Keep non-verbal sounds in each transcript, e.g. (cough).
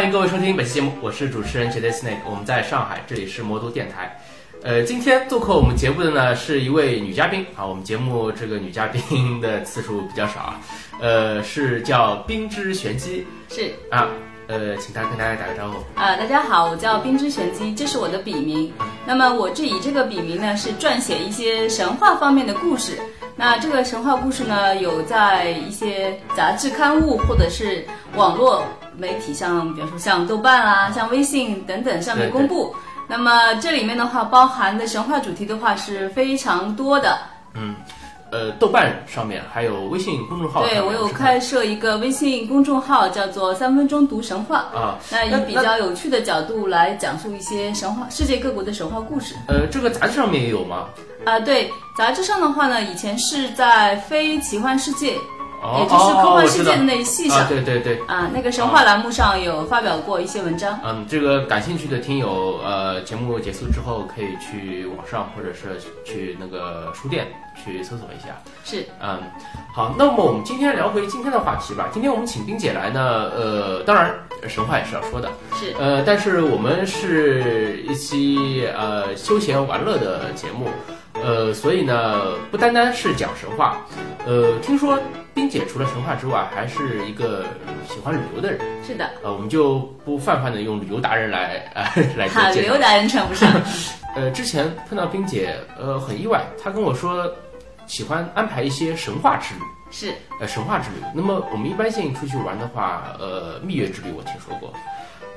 欢迎各位收听本期节目，我是主持人 Snake，我们在上海，这里是魔都电台。呃，今天做客我们节目的呢是一位女嘉宾啊，我们节目这个女嘉宾的次数比较少啊，呃，是叫冰之玄机是啊，呃，请她跟大家打个招呼。啊、大家好，我叫冰之玄机，这是我的笔名。那么我这以这个笔名呢，是撰写一些神话方面的故事。那这个神话故事呢，有在一些杂志刊物或者是网络媒体像，比如说像豆瓣啊、像微信等等上面公布。那么这里面的话，包含的神话主题的话是非常多的。嗯，呃，豆瓣上面还有微信公众号，对我有开设一个微信公众号，叫做“三分钟读神话”。啊。那以比较有趣的角度来讲述一些神话、世界各国的神话故事呃，这个杂志上面也有吗？啊、对，杂志上的话呢，以前是在《非奇幻世界》哦，也就是科幻世界的那一系上啊，对对对。啊、那个神话栏目上有发表过一些文章。嗯，这个感兴趣的听友，呃，节目结束之后可以去网上或者是去那个书店去搜索一下。是嗯，好，那么我们今天聊回今天的话题吧。今天我们请冰姐来呢，呃，当然神话也是要说的，是，呃，但是我们是一期呃休闲玩乐的节目，呃，所以呢不单单是讲神话，呃，听说冰姐除了神话之外，还是一个喜欢旅游的人，是的，呃，我们就不泛泛的用旅游达人来呃 (laughs) 来做哈，介绍刘。达人称不上。(laughs) (laughs) 呃，之前碰到冰姐，呃，很意外，她跟我说喜欢安排一些神话之旅。是呃，神话之旅。那么我们一般性出去玩的话，呃，蜜月之旅我听说过，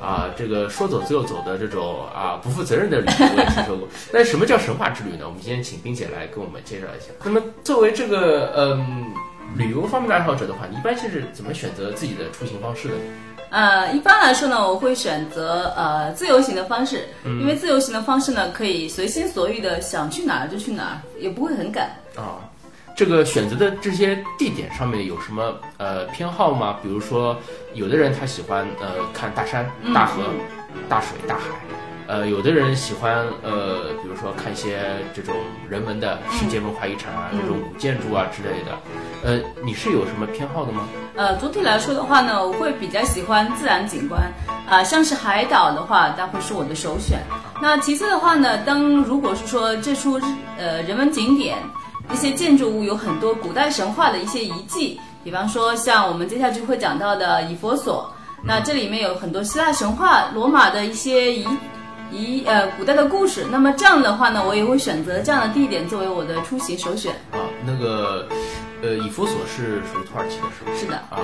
啊，这个说走就走的这种啊不负责任的旅游我也听说过。那什么叫神话之旅呢？我们今天请冰姐来跟我们介绍一下。那么作为这个嗯、旅游方面的爱好者的话，你一般就是怎么选择自己的出行方式的呢？呃，一般来说呢，我会选择呃自由行的方式，因为自由行的方式呢，可以随心所欲的想去哪儿就去哪儿，也不会很赶。啊，这个选择的这些地点上面有什么呃偏好吗？比如说，有的人他喜欢呃看大山、嗯大河、大水、大海，呃，有的人喜欢呃，比如说看一些这种人文的世界文化遗产啊，嗯这种古建筑啊之类的。呃，你是有什么偏好的吗？呃，总体来说的话呢，我会比较喜欢自然景观，啊、像是海岛的话，那会是我的首选。那其次的话呢，当如果是说这处呃人文景点，一些建筑物有很多古代神话的一些遗迹，比方说像我们接下去会讲到的以佛所，那这里面有很多希腊神话、罗马的一些遗遗呃古代的故事。那么这样的话呢，我也会选择这样的地点作为我的出行首选。啊，那个呃，以弗所是属于土耳其的，是吧？是的。啊，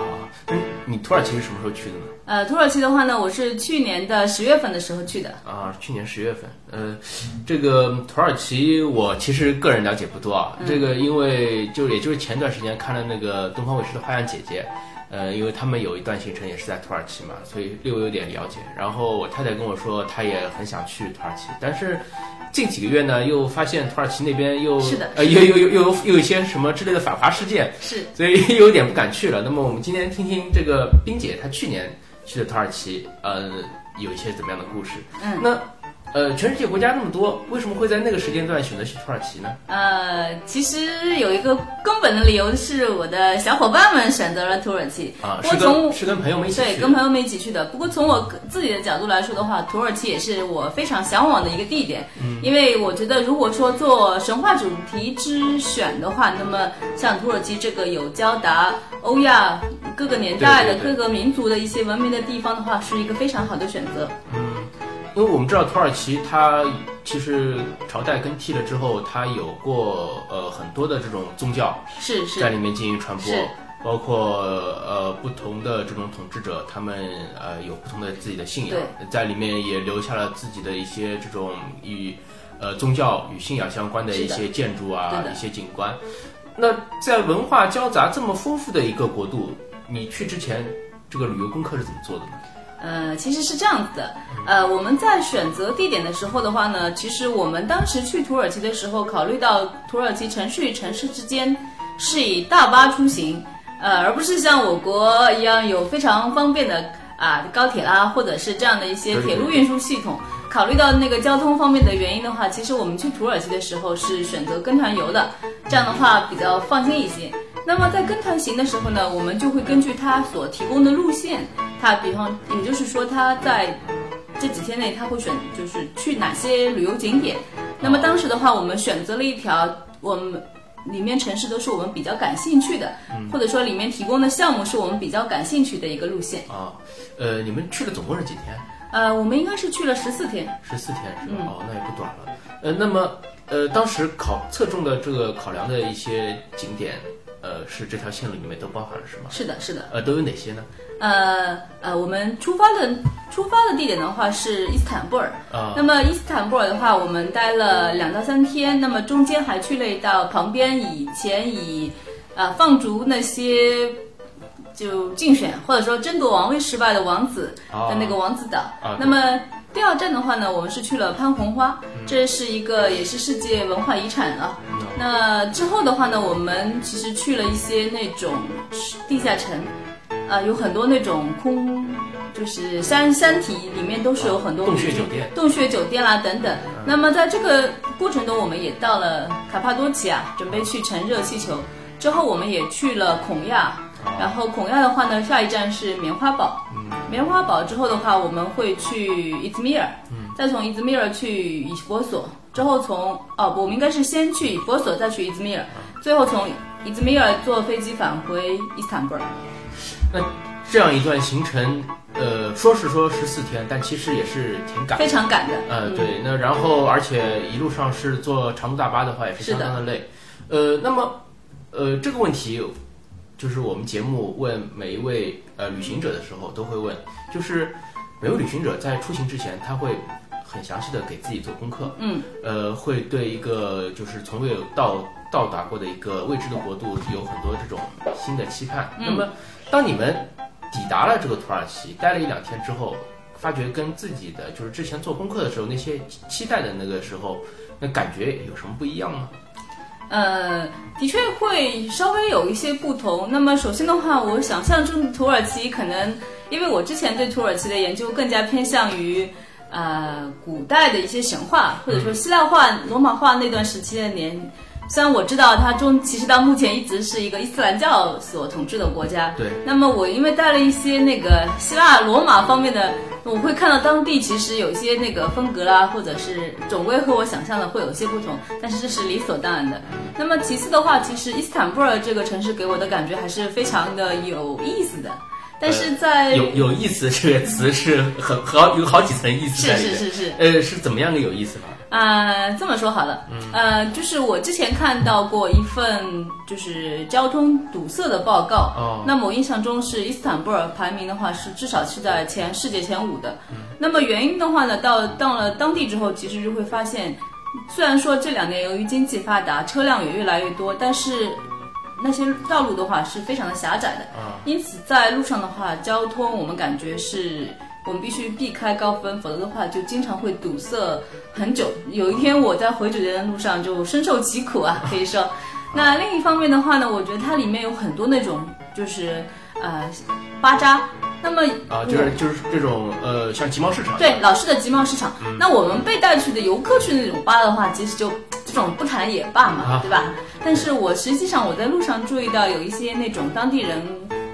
那，你土耳其是什么时候去的呢？呃，土耳其的话呢，我是去年的十月份的时候去的。啊，去年十月份，呃，这个土耳其我其实个人了解不多啊，这个因为就也就是前段时间看了那个东方卫视的《花样姐姐》，呃，因为他们有一段行程也是在土耳其嘛，所以略微有点了解。然后我太太跟我说，她也很想去土耳其，但是近几个月呢，又发现土耳其那边又是的呃，又又又又有又有一些什么之类的反华事件，是所以又有点不敢去了。那么我们今天听听这个冰姐她去年去的土耳其，呃，有一些怎么样的故事？嗯，那呃，全世界国家那么多，为什么会在那个时间段选择去土耳其呢？呃，其实有一个根本的理由是我的小伙伴们选择了土耳其。啊，是跟是跟朋友们一起对，跟朋友们一起去的。不过从我自己的角度来说的话，土耳其也是我非常向往的一个地点。嗯，因为我觉得如果说做神话主题之选的话，那么像土耳其这个有交达欧亚各个年代的各个民族的一些文明的地方的话，是一个非常好的选择。因为我们知道土耳其它其实朝代更替了之后，它有过呃很多的这种宗教是是在里面进行传播，包括呃不同的这种统治者，他们呃有不同的自己的信仰，在里面也留下了自己的一些这种与呃宗教与信仰相关的一些建筑啊一些景观。那在文化交杂这么丰富的一个国度，你去之前这个旅游功课是怎么做的呢？呃，其实是这样子的，呃，我们在选择地点的时候的话呢，其实我们当时去土耳其的时候，考虑到土耳其城市与城市之间是以大巴出行，呃，而不是像我国一样有非常方便的啊高铁啦，或者是这样的一些铁路运输系统。考虑到那个交通方面的原因的话，其实我们去土耳其的时候是选择跟团游的，这样的话比较放心一些。那么在跟团行的时候呢，我们就会根据他所提供的路线，他比方也就是说他在这几天内他会选就是去哪些旅游景点。那么当时的话，我们选择了一条我们里面城市都是我们比较感兴趣的，或者说里面提供的项目是我们比较感兴趣的一个路线。啊，呃，你们去了总共是几天？呃，我们应该是去了十四天。十四天是吧？哦，那也不短了。呃，那么呃，当时考侧重的这个考量的一些景点，呃，是这条线路里面都包含了是吗？是的，是的。呃，都有哪些呢？呃呃，我们出发的出发的地点的话是伊斯坦布尔。啊那么伊斯坦布尔的话，我们待了两到三天，那么中间还去了一道旁边以前以呃放逐那些就竞选或者说争夺王位失败的王子的那个王子岛。啊那么第二站的话呢，我们是去了潘红花，这是一个也是世界文化遗产了。那之后的话呢，我们其实去了一些那种地下城，呃，有很多那种空，就是山山体里面都是有很多洞穴酒店。洞穴酒店啦等等。那么在这个过程中，我们也到了卡帕多奇亚，准备去乘热气球。之后我们也去了孔亚，然后孔亚的话呢，下一站是棉花堡。棉花堡之后的话，我们会去伊兹密尔，再从伊兹密尔去以佛所，之后从哦不，我们应该是先去以佛所，再去伊兹密尔，最后从伊兹密尔坐飞机返回伊斯坦布尔。那这样一段行程，呃，说是说十四天，但其实也是挺赶。非常赶的。呃，对，那然后而且一路上是坐长途大巴的话，也是相当的累。呃，那么呃这个问题，就是我们节目问每一位呃旅行者的时候都会问，就是每位旅行者在出行之前，他会很详细的给自己做功课，嗯，呃，会对一个就是从未有到到达过的一个未知的国度有很多这种新的期盼。嗯那么当你们抵达了这个土耳其，待了一两天之后，发觉跟自己的就是之前做功课的时候那些期待的那个时候，那感觉有什么不一样吗？呃，的确会稍微有一些不同。那么首先的话，我想象中的土耳其可能，因为我之前对土耳其的研究更加偏向于呃古代的一些神话，或者说希腊化、罗马化那段时期的年。虽然我知道它中其实到目前一直是一个伊斯兰教所统治的国家，对，那么我因为带了一些那个希腊罗马方面的，我会看到当地其实有一些那个风格啦，或者是总归和我想象的会有些不同，但是这是理所当然的。那么其次的话，其实伊斯坦布尔这个城市给我的感觉还是非常的有意思的，但是在、有有意思这个词是很好有好几层意思。是是是是，呃，是怎么样个有意思呢？呃，这么说好了，呃，就是我之前看到过一份就是交通堵塞的报告，哦那么我印象中是伊斯坦布尔排名的话是至少是在前世界前五的。嗯那么原因的话呢，到到了当地之后，其实就会发现，虽然说这两年由于经济发达，车辆也越来越多，但是那些道路的话是非常的狭窄的，因此在路上的话，交通我们感觉是。我们必须避开高峰，否则的话就经常会堵塞很久。有一天我在回酒店的路上就深受其苦啊，可以说。那另一方面的话呢，我觉得它里面有很多那种就是呃巴扎，那么啊，就是就是这种呃，像集贸市场。对老式的集贸市场。那我们被带去的游客去那种巴的话，其实就这种不谈也罢嘛，啊对吧？但是我实际上我在路上注意到有一些那种当地人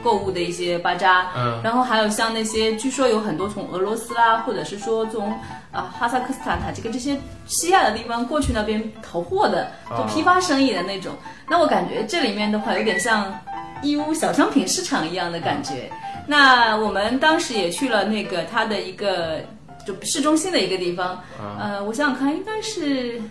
购物的一些巴扎，嗯然后还有像那些据说有很多从俄罗斯啦，或者是说从啊哈萨克斯坦、塔吉克这些西亚的地方过去那边淘货的，做批发生意的那种。那我感觉这里面的话有点像义乌小商品市场一样的感觉。那我们当时也去了那个它的一个就市中心的一个地方，呃，我想想看，应该是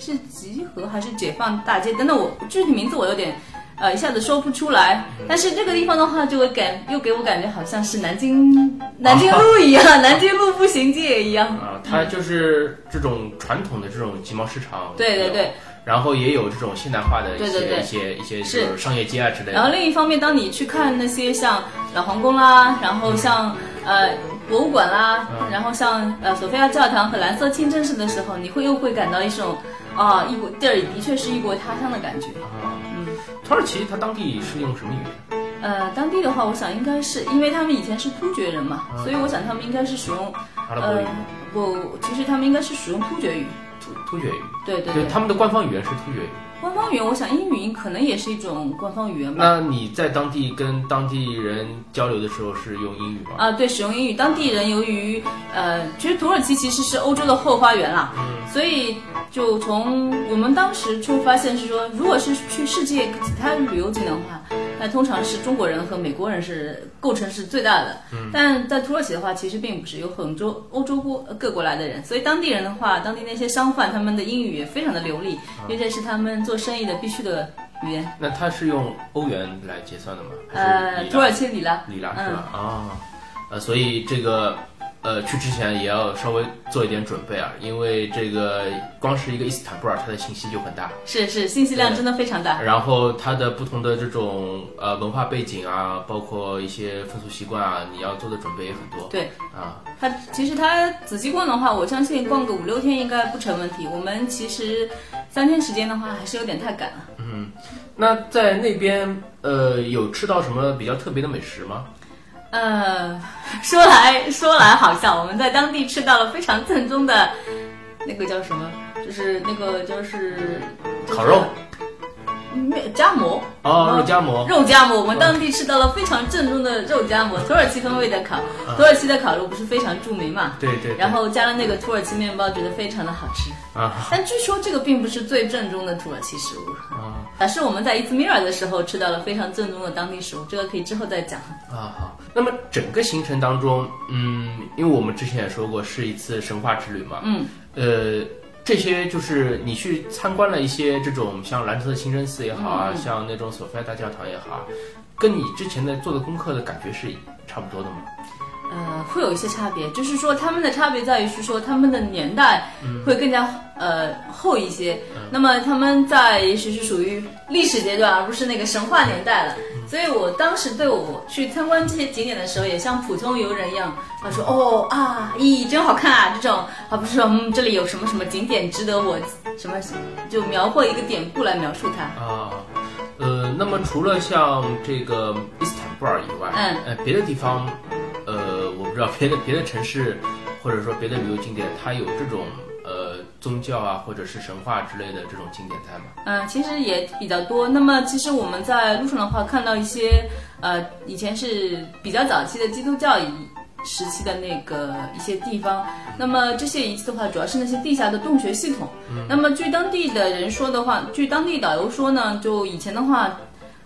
是集合还是解放大街？等等，我具体名字我有点呃一下子说不出来。但是这个地方的话，就会感又给我感觉好像是南京 (laughs) 南京路一样，(laughs) 南京路步行街一样。啊，它就是这种传统的这种集贸市场。对对对。然后也有这种现代化的一些一些一些商业街啊之类的然后。另一方面，当你去看那些像老皇宫啦，然后像呃博物馆啦，嗯然后像呃索菲亚教堂和蓝色清真寺的时候，你会又会感到一种啊异国这儿的确是异国他乡的感觉。啊，嗯土耳其它当地是用什么语言？呃，当地的话，我想应该是因为他们以前是突厥人嘛，嗯所以我想他们应该是使用呃阿拉伯语、不，其实他们应该是使用突厥语。突突厥语。对对对，他们的官方语言是突厥语。官方语言，我想英语可能也是一种官方语言吧。那你在当地跟当地人交流的时候是用英语吗？啊，对，使用英语。当地人由于呃，其实土耳其其实是欧洲的后花园啦，所以就从我们当时就发现是说，如果是去世界其他旅游景点的话，那通常是中国人和美国人是构成是最大的。但在土耳其的话，其实并不是有很多欧洲国各国来的人，所以当地人的话，当地那些商贩他们的英语也非常的流利，因为这是他们做生意的必须的语言。那他是用欧元来结算的吗？呃，土耳其里拉，里拉是吧？啊、呃，所以这个呃去之前也要稍微做一点准备啊，因为这个光是一个伊斯坦布尔，它的信息就很大，是是，信息量真的非常大。然后它的不同的这种呃文化背景啊，包括一些风俗习惯啊，你要做的准备也很多。对，啊，它其实它仔细逛的话，我相信逛个五六天应该不成问题。我们其实三天时间的话，还是有点太赶了。嗯那在那边呃有吃到什么比较特别的美食吗？呃，说来说来好笑，我们在当地吃到了非常正宗的，那个叫什么？就是那个就是烤肉，面夹馍哦，肉夹馍。肉夹馍，我们当地吃到了非常正宗的肉夹馍，土耳其风味的烤，土耳其的烤肉不是非常著名嘛？对对对然后加了那个土耳其面包，觉得非常的好吃。啊但据说这个并不是最正宗的土耳其食物，啊而是我们在伊兹密尔的时候吃到了非常正宗的当地食物，这个可以之后再讲。啊好。那么整个行程当中，嗯，因为我们之前也说过是一次神话之旅嘛，嗯，呃，这些就是你去参观了一些这种像兰特清真寺也好啊，像那种索菲亚大教堂也好啊，跟你之前的做的功课的感觉是差不多的吗？呃，会有一些差别，就是说他们的差别在于是说他们的年代会更加、呃厚一些，那么他们在也许是属于历史阶段，而不是那个神话年代了。所以我当时对我去参观这些景点的时候，也像普通游人一样，他说哦啊，咦，真好看啊，这种，而不是说嗯这里有什么什么景点值得我什么就描绘一个典故来描述它。啊，呃，那么除了像这个伊斯坦布尔以外，嗯。呃，别的地方，知道别的别的城市或者说别的旅游景点，它有这种呃宗教啊或者是神话之类的这种景点在吗？嗯，其实也比较多。那么，其实我们在路上的话，看到一些呃，以前是比较早期的基督教以时期的那个一些地方。那么这些遗迹的话，主要是那些地下的洞穴系统。那么据当地的人说的话，据当地导游说呢，就以前的话，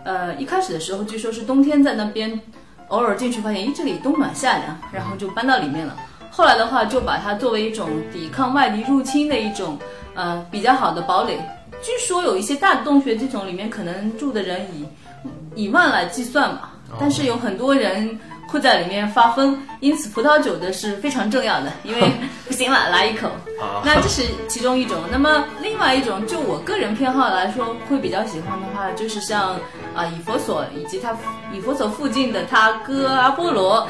呃，一开始的时候，据说是冬天在那边偶尔进去发现，咦，这里冬暖夏凉，然后就搬到里面了。后来的话，就把它作为一种抵抗外敌入侵的一种呃比较好的堡垒。据说有一些大的洞穴，这种里面可能住的人以以万来计算嘛，但是有很多人会在里面发疯，因此葡萄酒的是非常重要的，因为不行了，来一口。啊那这是其中一种。那么另外一种，就我个人偏好来说，会比较喜欢的话，就是像啊以佛所以及它以佛所附近的他哥阿波罗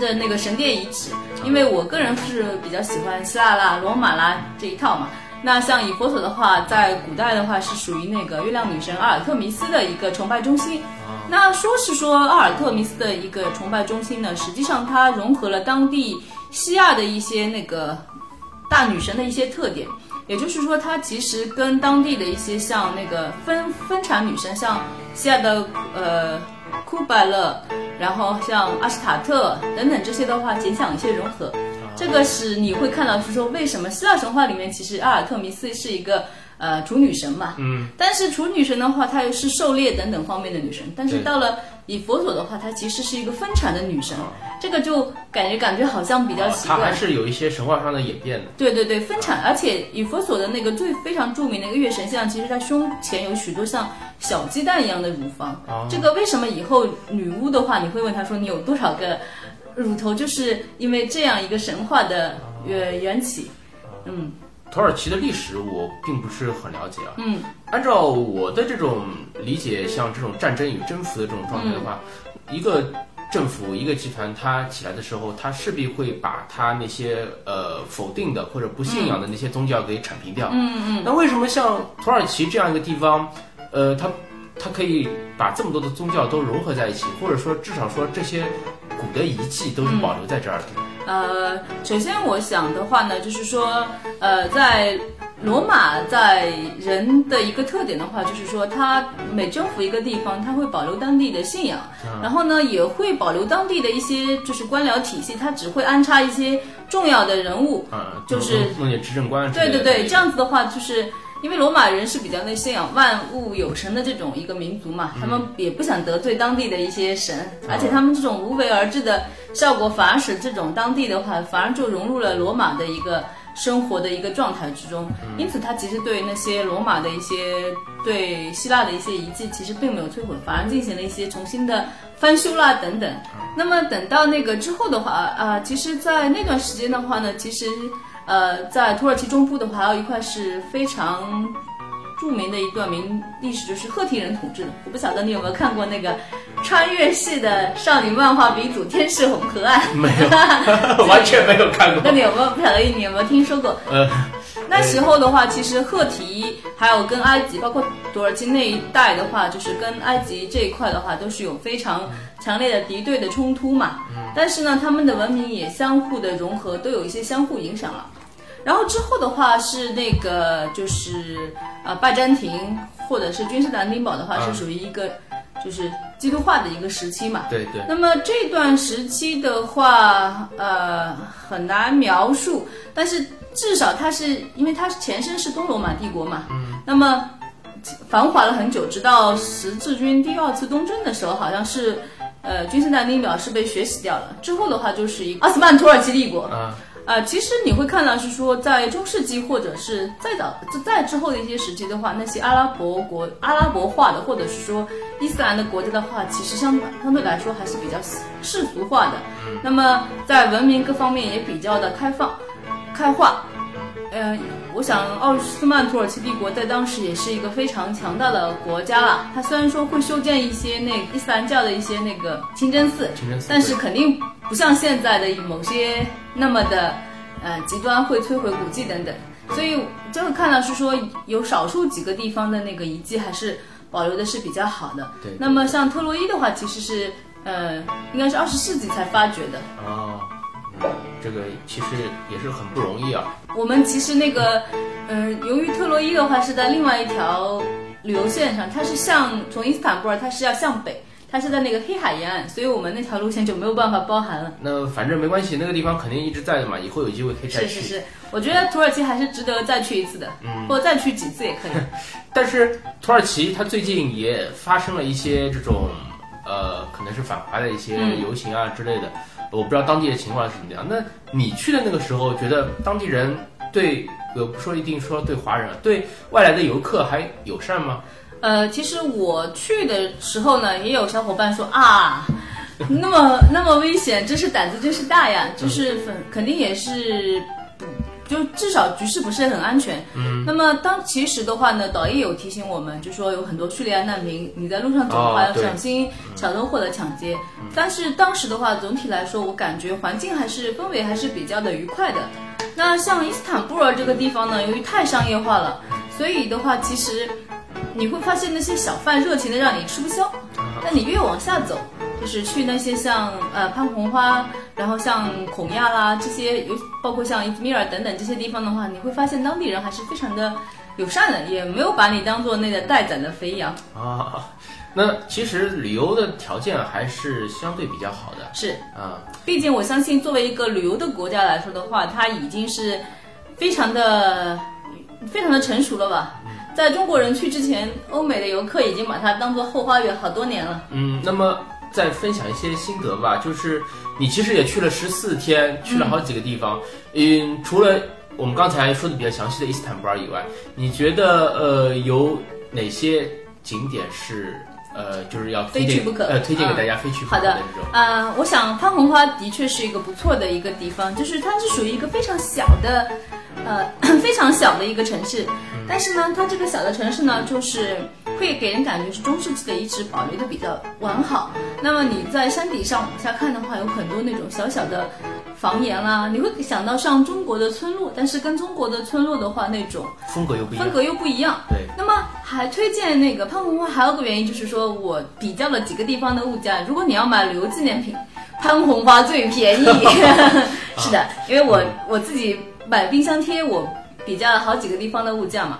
的那个神殿遗址，因为我个人是比较喜欢希腊啦、罗马啦这一套嘛。那像以佛所的话，在古代的话是属于那个月亮女神阿尔特弥斯的一个崇拜中心。那说是说阿尔特弥斯的一个崇拜中心呢，实际上它融合了当地西亚的一些那个大女神的一些特点，也就是说，它其实跟当地的一些像那个分分产女神，像西亚的呃库拜勒，然后像阿什塔特等等这些的话，减想一些融合。这个是你会看到，是说为什么希腊神话里面其实阿尔特弥斯是一个呃处女神嘛，嗯，但是处女神的话，她又是狩猎等等方面的女神，但是到了以佛所的话，她其实是一个分产的女神，这个就感觉感觉好像比较奇怪。它还是有一些神话上的演变的。对对对，分产，而且以佛所的那个最非常著名的一个月神像，其实它胸前有许多像小鸡蛋一样的乳房。哦这个为什么以后女巫的话，你会问她说你有多少个乳头，就是因为这样一个神话的呃缘起。嗯土耳其的历史我并不是很了解啊。嗯，按照我的这种理解，像这种战争与征服的这种状态的话，一个政府一个集团它起来的时候，它势必会把它那些呃否定的或者不信仰的那些宗教给铲平掉。嗯嗯，那为什么像土耳其这样一个地方，呃，它它可以把这么多的宗教都融合在一起，或者说至少说这些古的遗迹都是保留在这儿的？呃，首先我想的话呢，就是说，呃，在罗马在人的一个特点的话，就是说，他每征服一个地方，他会保留当地的信仰，然后呢，也会保留当地的一些就是官僚体系，他只会安插一些重要的人物，啊，就是弄点执政官。对对对，这样子的话，就是因为罗马人是比较那信仰万物有神的这种一个民族嘛，他们也不想得罪当地的一些神，而且他们这种无为而治的效果，反而使这种当地的话，反而就融入了罗马的一个生活的一个状态之中。因此，他其实对那些罗马的一些对希腊的一些遗迹，其实并没有摧毁，反而进行了一些重新的翻修啦等等。那么等到那个之后的话，啊、其实，在那段时间的话呢，其实。呃，在土耳其中部的话，还有一块是非常著名的一段名历史，就是赫梯人统治的。我不晓得你有没有看过那个穿越系的少女漫画鼻祖《天使红河岸》？(laughs) 没有，完全没有看过。那你有没有不晓得你有没有听说过？呃，那时候的话，其实赫提还有跟埃及，包括土耳其那一带的话，就是跟埃及这一块的话，都是有非常强烈的敌对的冲突嘛。但是呢，他们的文明也相互的融合，都有一些相互影响了。然后之后的话是那个就是呃拜占庭或者是君士坦丁堡的话，是属于一个就是基督化的一个时期嘛。对对，那么这段时期的话，呃，很难描述，但是至少它是因为它前身是东罗马帝国嘛，嗯，那么繁华了很久，直到十字军第二次东征的时候，好像是呃君士坦丁堡是被学习掉了，之后的话就是一个奥斯曼土耳其帝国。啊，呃，其实你会看到是说，在中世纪或者是再早再之后的一些时期的话，那些阿拉伯国、阿拉伯化的，或者是说伊斯兰的国家的话，其实相相对来说还是比较世俗化的。那么在文明各方面也比较的开放、开化。呃，我想奥斯曼土耳其帝国在当时也是一个非常强大的国家了。它虽然说会修建一些那伊斯兰教的一些那个清真寺，清真寺但是肯定不像现在的某些那么的呃极端，会摧毁古迹等等。所以这个看到是说有少数几个地方的那个遗迹还是保留的是比较好的。对那么像特洛伊的话，其实是呃应该是二十世纪才发掘的。哦，嗯，这个其实也是很不容易啊。我们其实那个，嗯、由于特洛伊的话是在另外一条旅游线上，它是向从伊斯坦布尔，它是要向北，它是在那个黑海沿岸，所以我们那条路线就没有办法包含了。那反正没关系，那个地方肯定一直在的嘛，以后有机会可以再去。是是是，我觉得土耳其还是值得再去一次的，嗯或者再去几次也可以。(laughs) 但是土耳其它最近也发生了一些这种呃，可能是反华的一些嗯游行啊之类的，我不知道当地的情况是怎么样。那你去的那个时候，觉得当地人对，呃不说一定说对华人，啊对外来的游客还友善吗？呃，其实我去的时候呢，也有小伙伴说啊，(laughs) 那么那么危险，真是胆子真是大呀，就是肯肯定也是不，就至少局势不是很安全。嗯，那么当其实的话呢，导游有提醒我们，就说有很多叙利亚难民，你在路上走的话要小心小偷或者抢劫。但是当时的话，总体来说，我感觉环境还是氛围还是比较的愉快的。那像伊斯坦布尔这个地方呢，由于太商业化了，所以的话，其实你会发现那些小贩热情的让你吃不消。但你越往下走，就是去那些像呃潘红花，然后像孔亚啦这些，有包括像伊兹密尔等等这些地方的话，你会发现当地人还是非常的友善的，也没有把你当做那个待宰的肥羊。啊，那其实旅游的条件还是相对比较好的是，啊。毕竟我相信作为一个旅游的国家来说的话，它已经是非常的非常的成熟了吧。在中国人去之前，欧美的游客已经把它当做后花园好多年了。嗯，那么再分享一些心得吧，就是你其实也去了十四天，去了好几个地方。嗯，除了我们刚才说的比较详细的伊斯坦布尔以外，你觉得呃有哪些景点是呃就是要非去不可呃推荐给啊大家非去不可好的的这种？呃，我想潘红花的确是一个不错的一个地方，就是它是属于一个非常小的，呃，(coughs) 非常小的一个城市。但是呢，它这个小的城市呢，就是会给人感觉是中世纪的遗址保留的比较完好。那么你在山顶上往下看的话，有很多那种小小的房檐啦，你会想到像中国的村落，但是跟中国的村落的话，那种风格又不一样风。格又不一样。对，那么还推荐那个潘红花，还有个原因就是说我比较了几个地方的物价，如果你要买旅游纪念品，潘红花最便宜。(laughs) (laughs) 是的，因为我我自己买冰箱贴，我比较了好几个地方的物价嘛。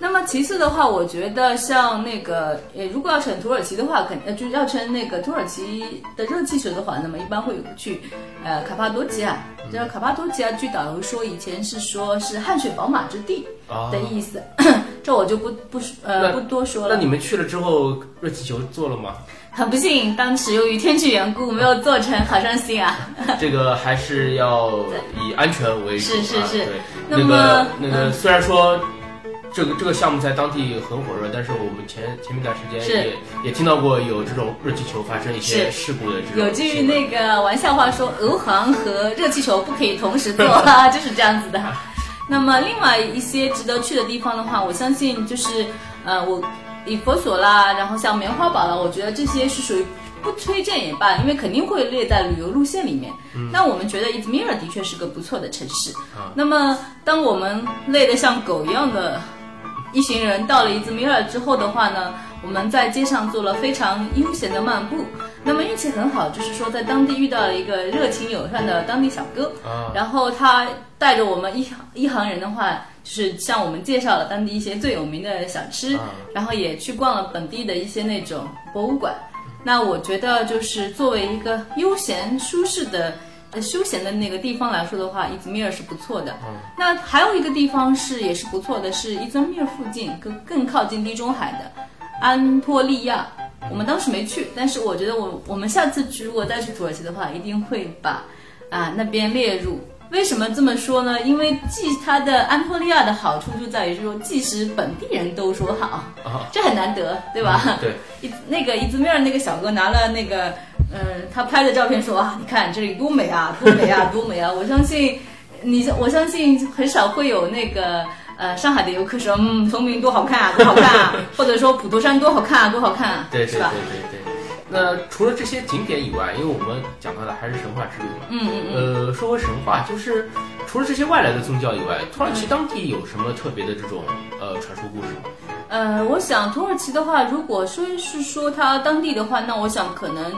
那么其次的话，我觉得像那个呃，如果要乘土耳其的话，肯呃就是要乘那个土耳其的热气球的话，那么一般会有去呃卡帕多奇亚。这卡帕多吉亚，据导游说，以前是说是汗水宝马之地啊的意思，(coughs) 这我就不不呃不多说了。那你们去了之后，热气球做了吗？很不幸，当时由于天气缘故没有做成，好伤心啊。这个还是要以安全为主啊。是是是对，那那么个那个，嗯虽然说这个这个项目在当地很火热，但是我们前前面一段时间也也听到过有这种热气球发生一些事故的这种有句那个玩笑话说，俄航和热气球不可以同时做啊，(laughs) 就是这样子的。那么另外一些值得去的地方的话，我相信就是呃，我以佛所啦，然后像棉花堡啦，我觉得这些是属于不推荐也罢，因为肯定会列在旅游路线里面。那我们觉得伊兹密尔的确是个不错的城市。那么当我们累得像狗一样的一行人到了伊兹密尔之后的话呢，我们在街上做了非常悠闲的漫步。那么运气很好，就是说在当地遇到了一个热情友善的当地小哥，啊然后他带着我们一行一行人的话，就是向我们介绍了当地一些最有名的小吃，啊然后也去逛了本地的一些那种博物馆。那我觉得就是作为一个悠闲舒适的。呃，休闲的那个地方来说的话，伊兹密尔是不错的。那还有一个地方是也是不错的，是伊兹密尔附近更更靠近地中海的安托利亚。我们当时没去，但是我觉得我我们下次去如果再去土耳其的话，一定会把啊那边列入。为什么这么说呢？因为既它的安托利亚的好处就在于说，即使本地人都说好，啊，这很难得，对吧？对，(laughs) 伊那个伊兹密尔那个小哥拿了那个，嗯，他拍的照片说啊，你看这里多美啊，多美啊，多美啊！(laughs) 我相信你，我相信很少会有那个呃上海的游客说，嗯，崇明多好看啊，多好看啊，或者说普陀山多好看啊，多好看啊，对对对是吧？对对。那除了这些景点以外，因为我们讲到的还是神话之旅嘛，嗯嗯嗯。呃，说回神话，就是除了这些外来的宗教以外，土耳其当地有什么特别的这种呃传说故事吗？呃，我想土耳其的话，如果说是说它当地的话，那我想可能，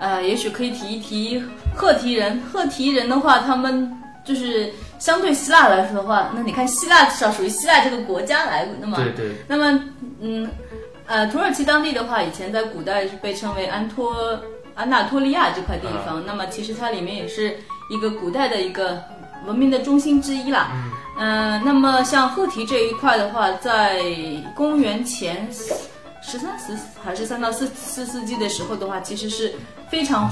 呃，也许可以提一提赫提人。赫提人的话，他们就是相对希腊来说的话，那你看希腊至少属于希腊这个国家来的嘛。对对，那么，嗯，呃，土耳其当地的话，以前在古代是被称为安托安纳托利亚这块地方。那么其实它里面也是一个古代的一个文明的中心之一啦。嗯、那么像赫提这一块的话，在公元前十三十还是三到四四世纪的时候的话，其实是非常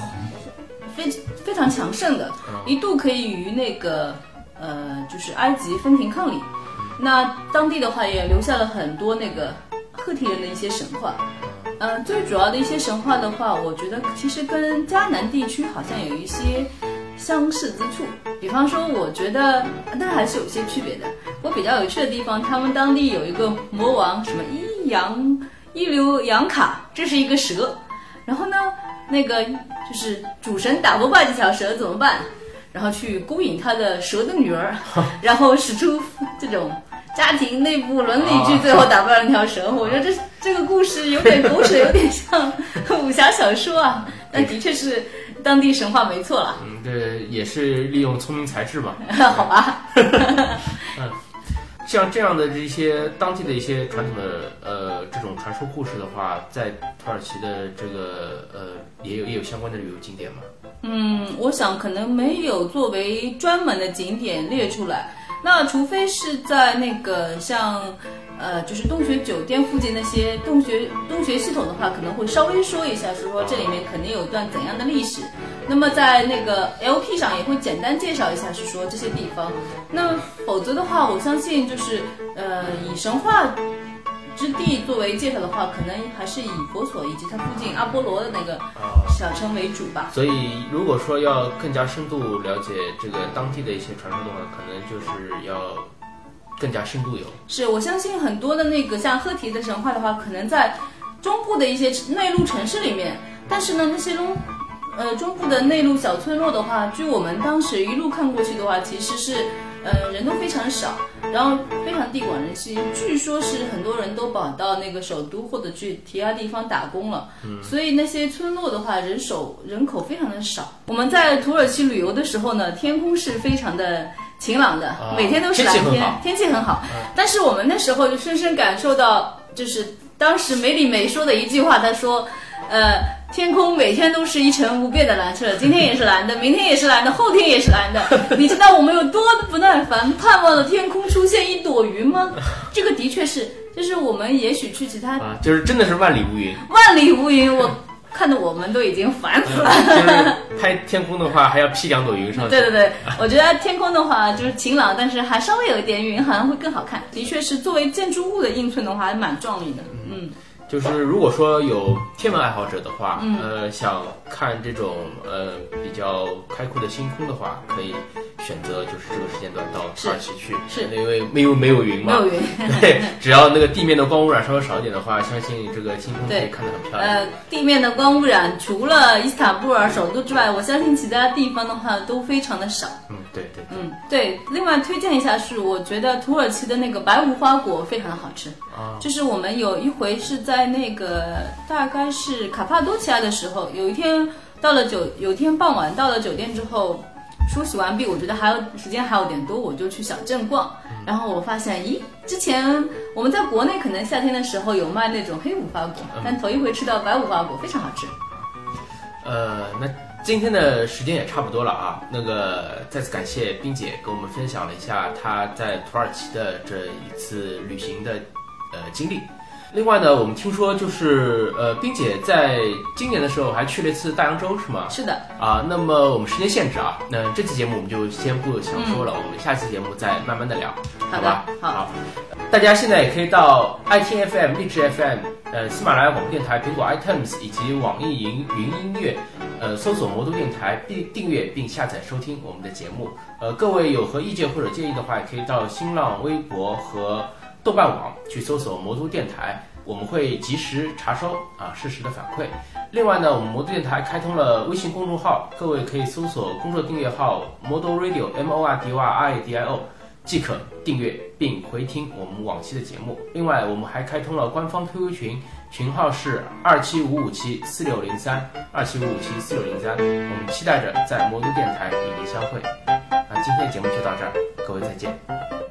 非非常强盛的，一度可以与那个呃就是埃及分庭抗礼。那当地的话也留下了很多那个赫梯人的一些神话。呃，最主要的一些神话的话，我觉得其实跟迦南地区好像有一些相似之处。比方说，我觉得，但还是有些区别的。我比较有趣的地方，他们当地有一个魔王，什么伊扬伊留扬卡，这是一个蛇。然后呢，那个就是主神打不败这条蛇怎么办？然后去勾引他的蛇的女儿，(laughs) 然后使出这种家庭内部伦理剧，最后打败了那条蛇。我觉得这这个故事有点狗血，有点像武侠小说啊。但的确是当地神话没错了，嗯，这也是利用聪明才智吧。(laughs) 好吧？(laughs) 像这样的这些当地的一些传统的呃这种传说故事的话，在土耳其的这个呃也有也有相关的旅游景点嘛。嗯，我想可能没有作为专门的景点列出来。那除非是在那个像，呃，就是洞穴酒店附近那些洞穴洞穴系统的话，可能会稍微说一下，是说这里面肯定有段怎样的历史。那么在那个 LP 上也会简单介绍一下，是说这些地方。那否则的话，我相信就是呃以神话之地作为介绍的话，可能还是以佛所以及它附近阿波罗的那个小城为主吧。所以如果说要更加深度了解这个当地的一些传说的话，可能就是要更加深度游。是我相信很多的那个像赫提的神话的话，可能在中部的一些内陆城市里面，但是呢，那些中呃中部的内陆小村落的话，据我们当时一路看过去的话，其实是呃人都非常少，然后非常地广人稀，据说是很多人都跑到那个首都或者去其他地方打工了，所以那些村落的话，人手人口非常的少。我们在土耳其旅游的时候呢，天空是非常的晴朗的，啊每天都是蓝天天气很好，天气很好。但是我们那时候就深深感受到，就是当时梅里梅说的一句话，他说，呃，天空每天都是一成不变的蓝色，今天也是蓝的，明天也是蓝的，后天也是蓝的。(laughs) 你知道我们有多不耐烦，盼望着天空出现一朵云吗？(laughs) 这个的确是，就是我们也许去其他啊，就是真的是万里无云。万里无云，我看得我们都已经烦死了。(laughs) 就是拍天空的话，还要披两朵云上去。对对对，我觉得天空的话就是晴朗，但是还稍微有一点云，好像会更好看。的确是作为建筑物的映衬的话，还蛮壮丽的。嗯，就是如果说有天文爱好者的话，呃，想看这种呃比较开阔的星空的话，可以选择就是这个时间段到土耳其去，是因为没有没有云嘛，没有云。(laughs) (laughs) 对，只要那个地面的光污染稍微少一点的话，相信这个星空可以看得很漂亮。呃，地面的光污染除了伊斯坦布尔首都之外，我相信其他地方的话都非常的少。嗯，对对对嗯，对。另外推荐一下是，我觉得土耳其的那个白无花果非常的好吃。啊，就是我们有一回是在那个大概是卡帕多奇亚的时候，有一天到了酒，有一天傍晚到了酒店之后，梳洗完毕，我觉得还有时间还有点多，我就去小镇逛。然后我发现，咦，之前我们在国内可能夏天的时候有卖那种黑五花果，但头一回吃到白五花果，非常好吃。呃，那今天的时间也差不多了啊。那个再次感谢冰姐给我们分享了一下她在土耳其的这一次旅行的呃经历。另外呢，我们听说就是呃，冰姐在今年的时候还去了一次大洋洲，是吗？是的，啊，那么我们时间限制啊，那这期节目我们就先不详说了，我们下期节目再慢慢的聊，好的吧？好大家现在也可以到 i t f m、荔枝 FM、呃喜马拉雅广播电台、苹果 iTunes 以及网易云云音乐，呃搜索魔都电台并订阅并下载收听我们的节目。呃，各位有何意见或者建议的话，也可以到新浪微博和豆瓣网去搜索魔都电台，我们会及时查收啊适时的反馈。另外呢，我们魔都电台开通了微信公众号，各位可以搜索工作订阅号 Model Radio M O R D Y I D I O。即可订阅并回听我们往期的节目。另外，我们还开通了官方 QQ 群，群号是二七五五七四六零三，二七五五七四六零三。我们期待着在魔都电台与您相会。那今天的节目就到这儿，各位再见。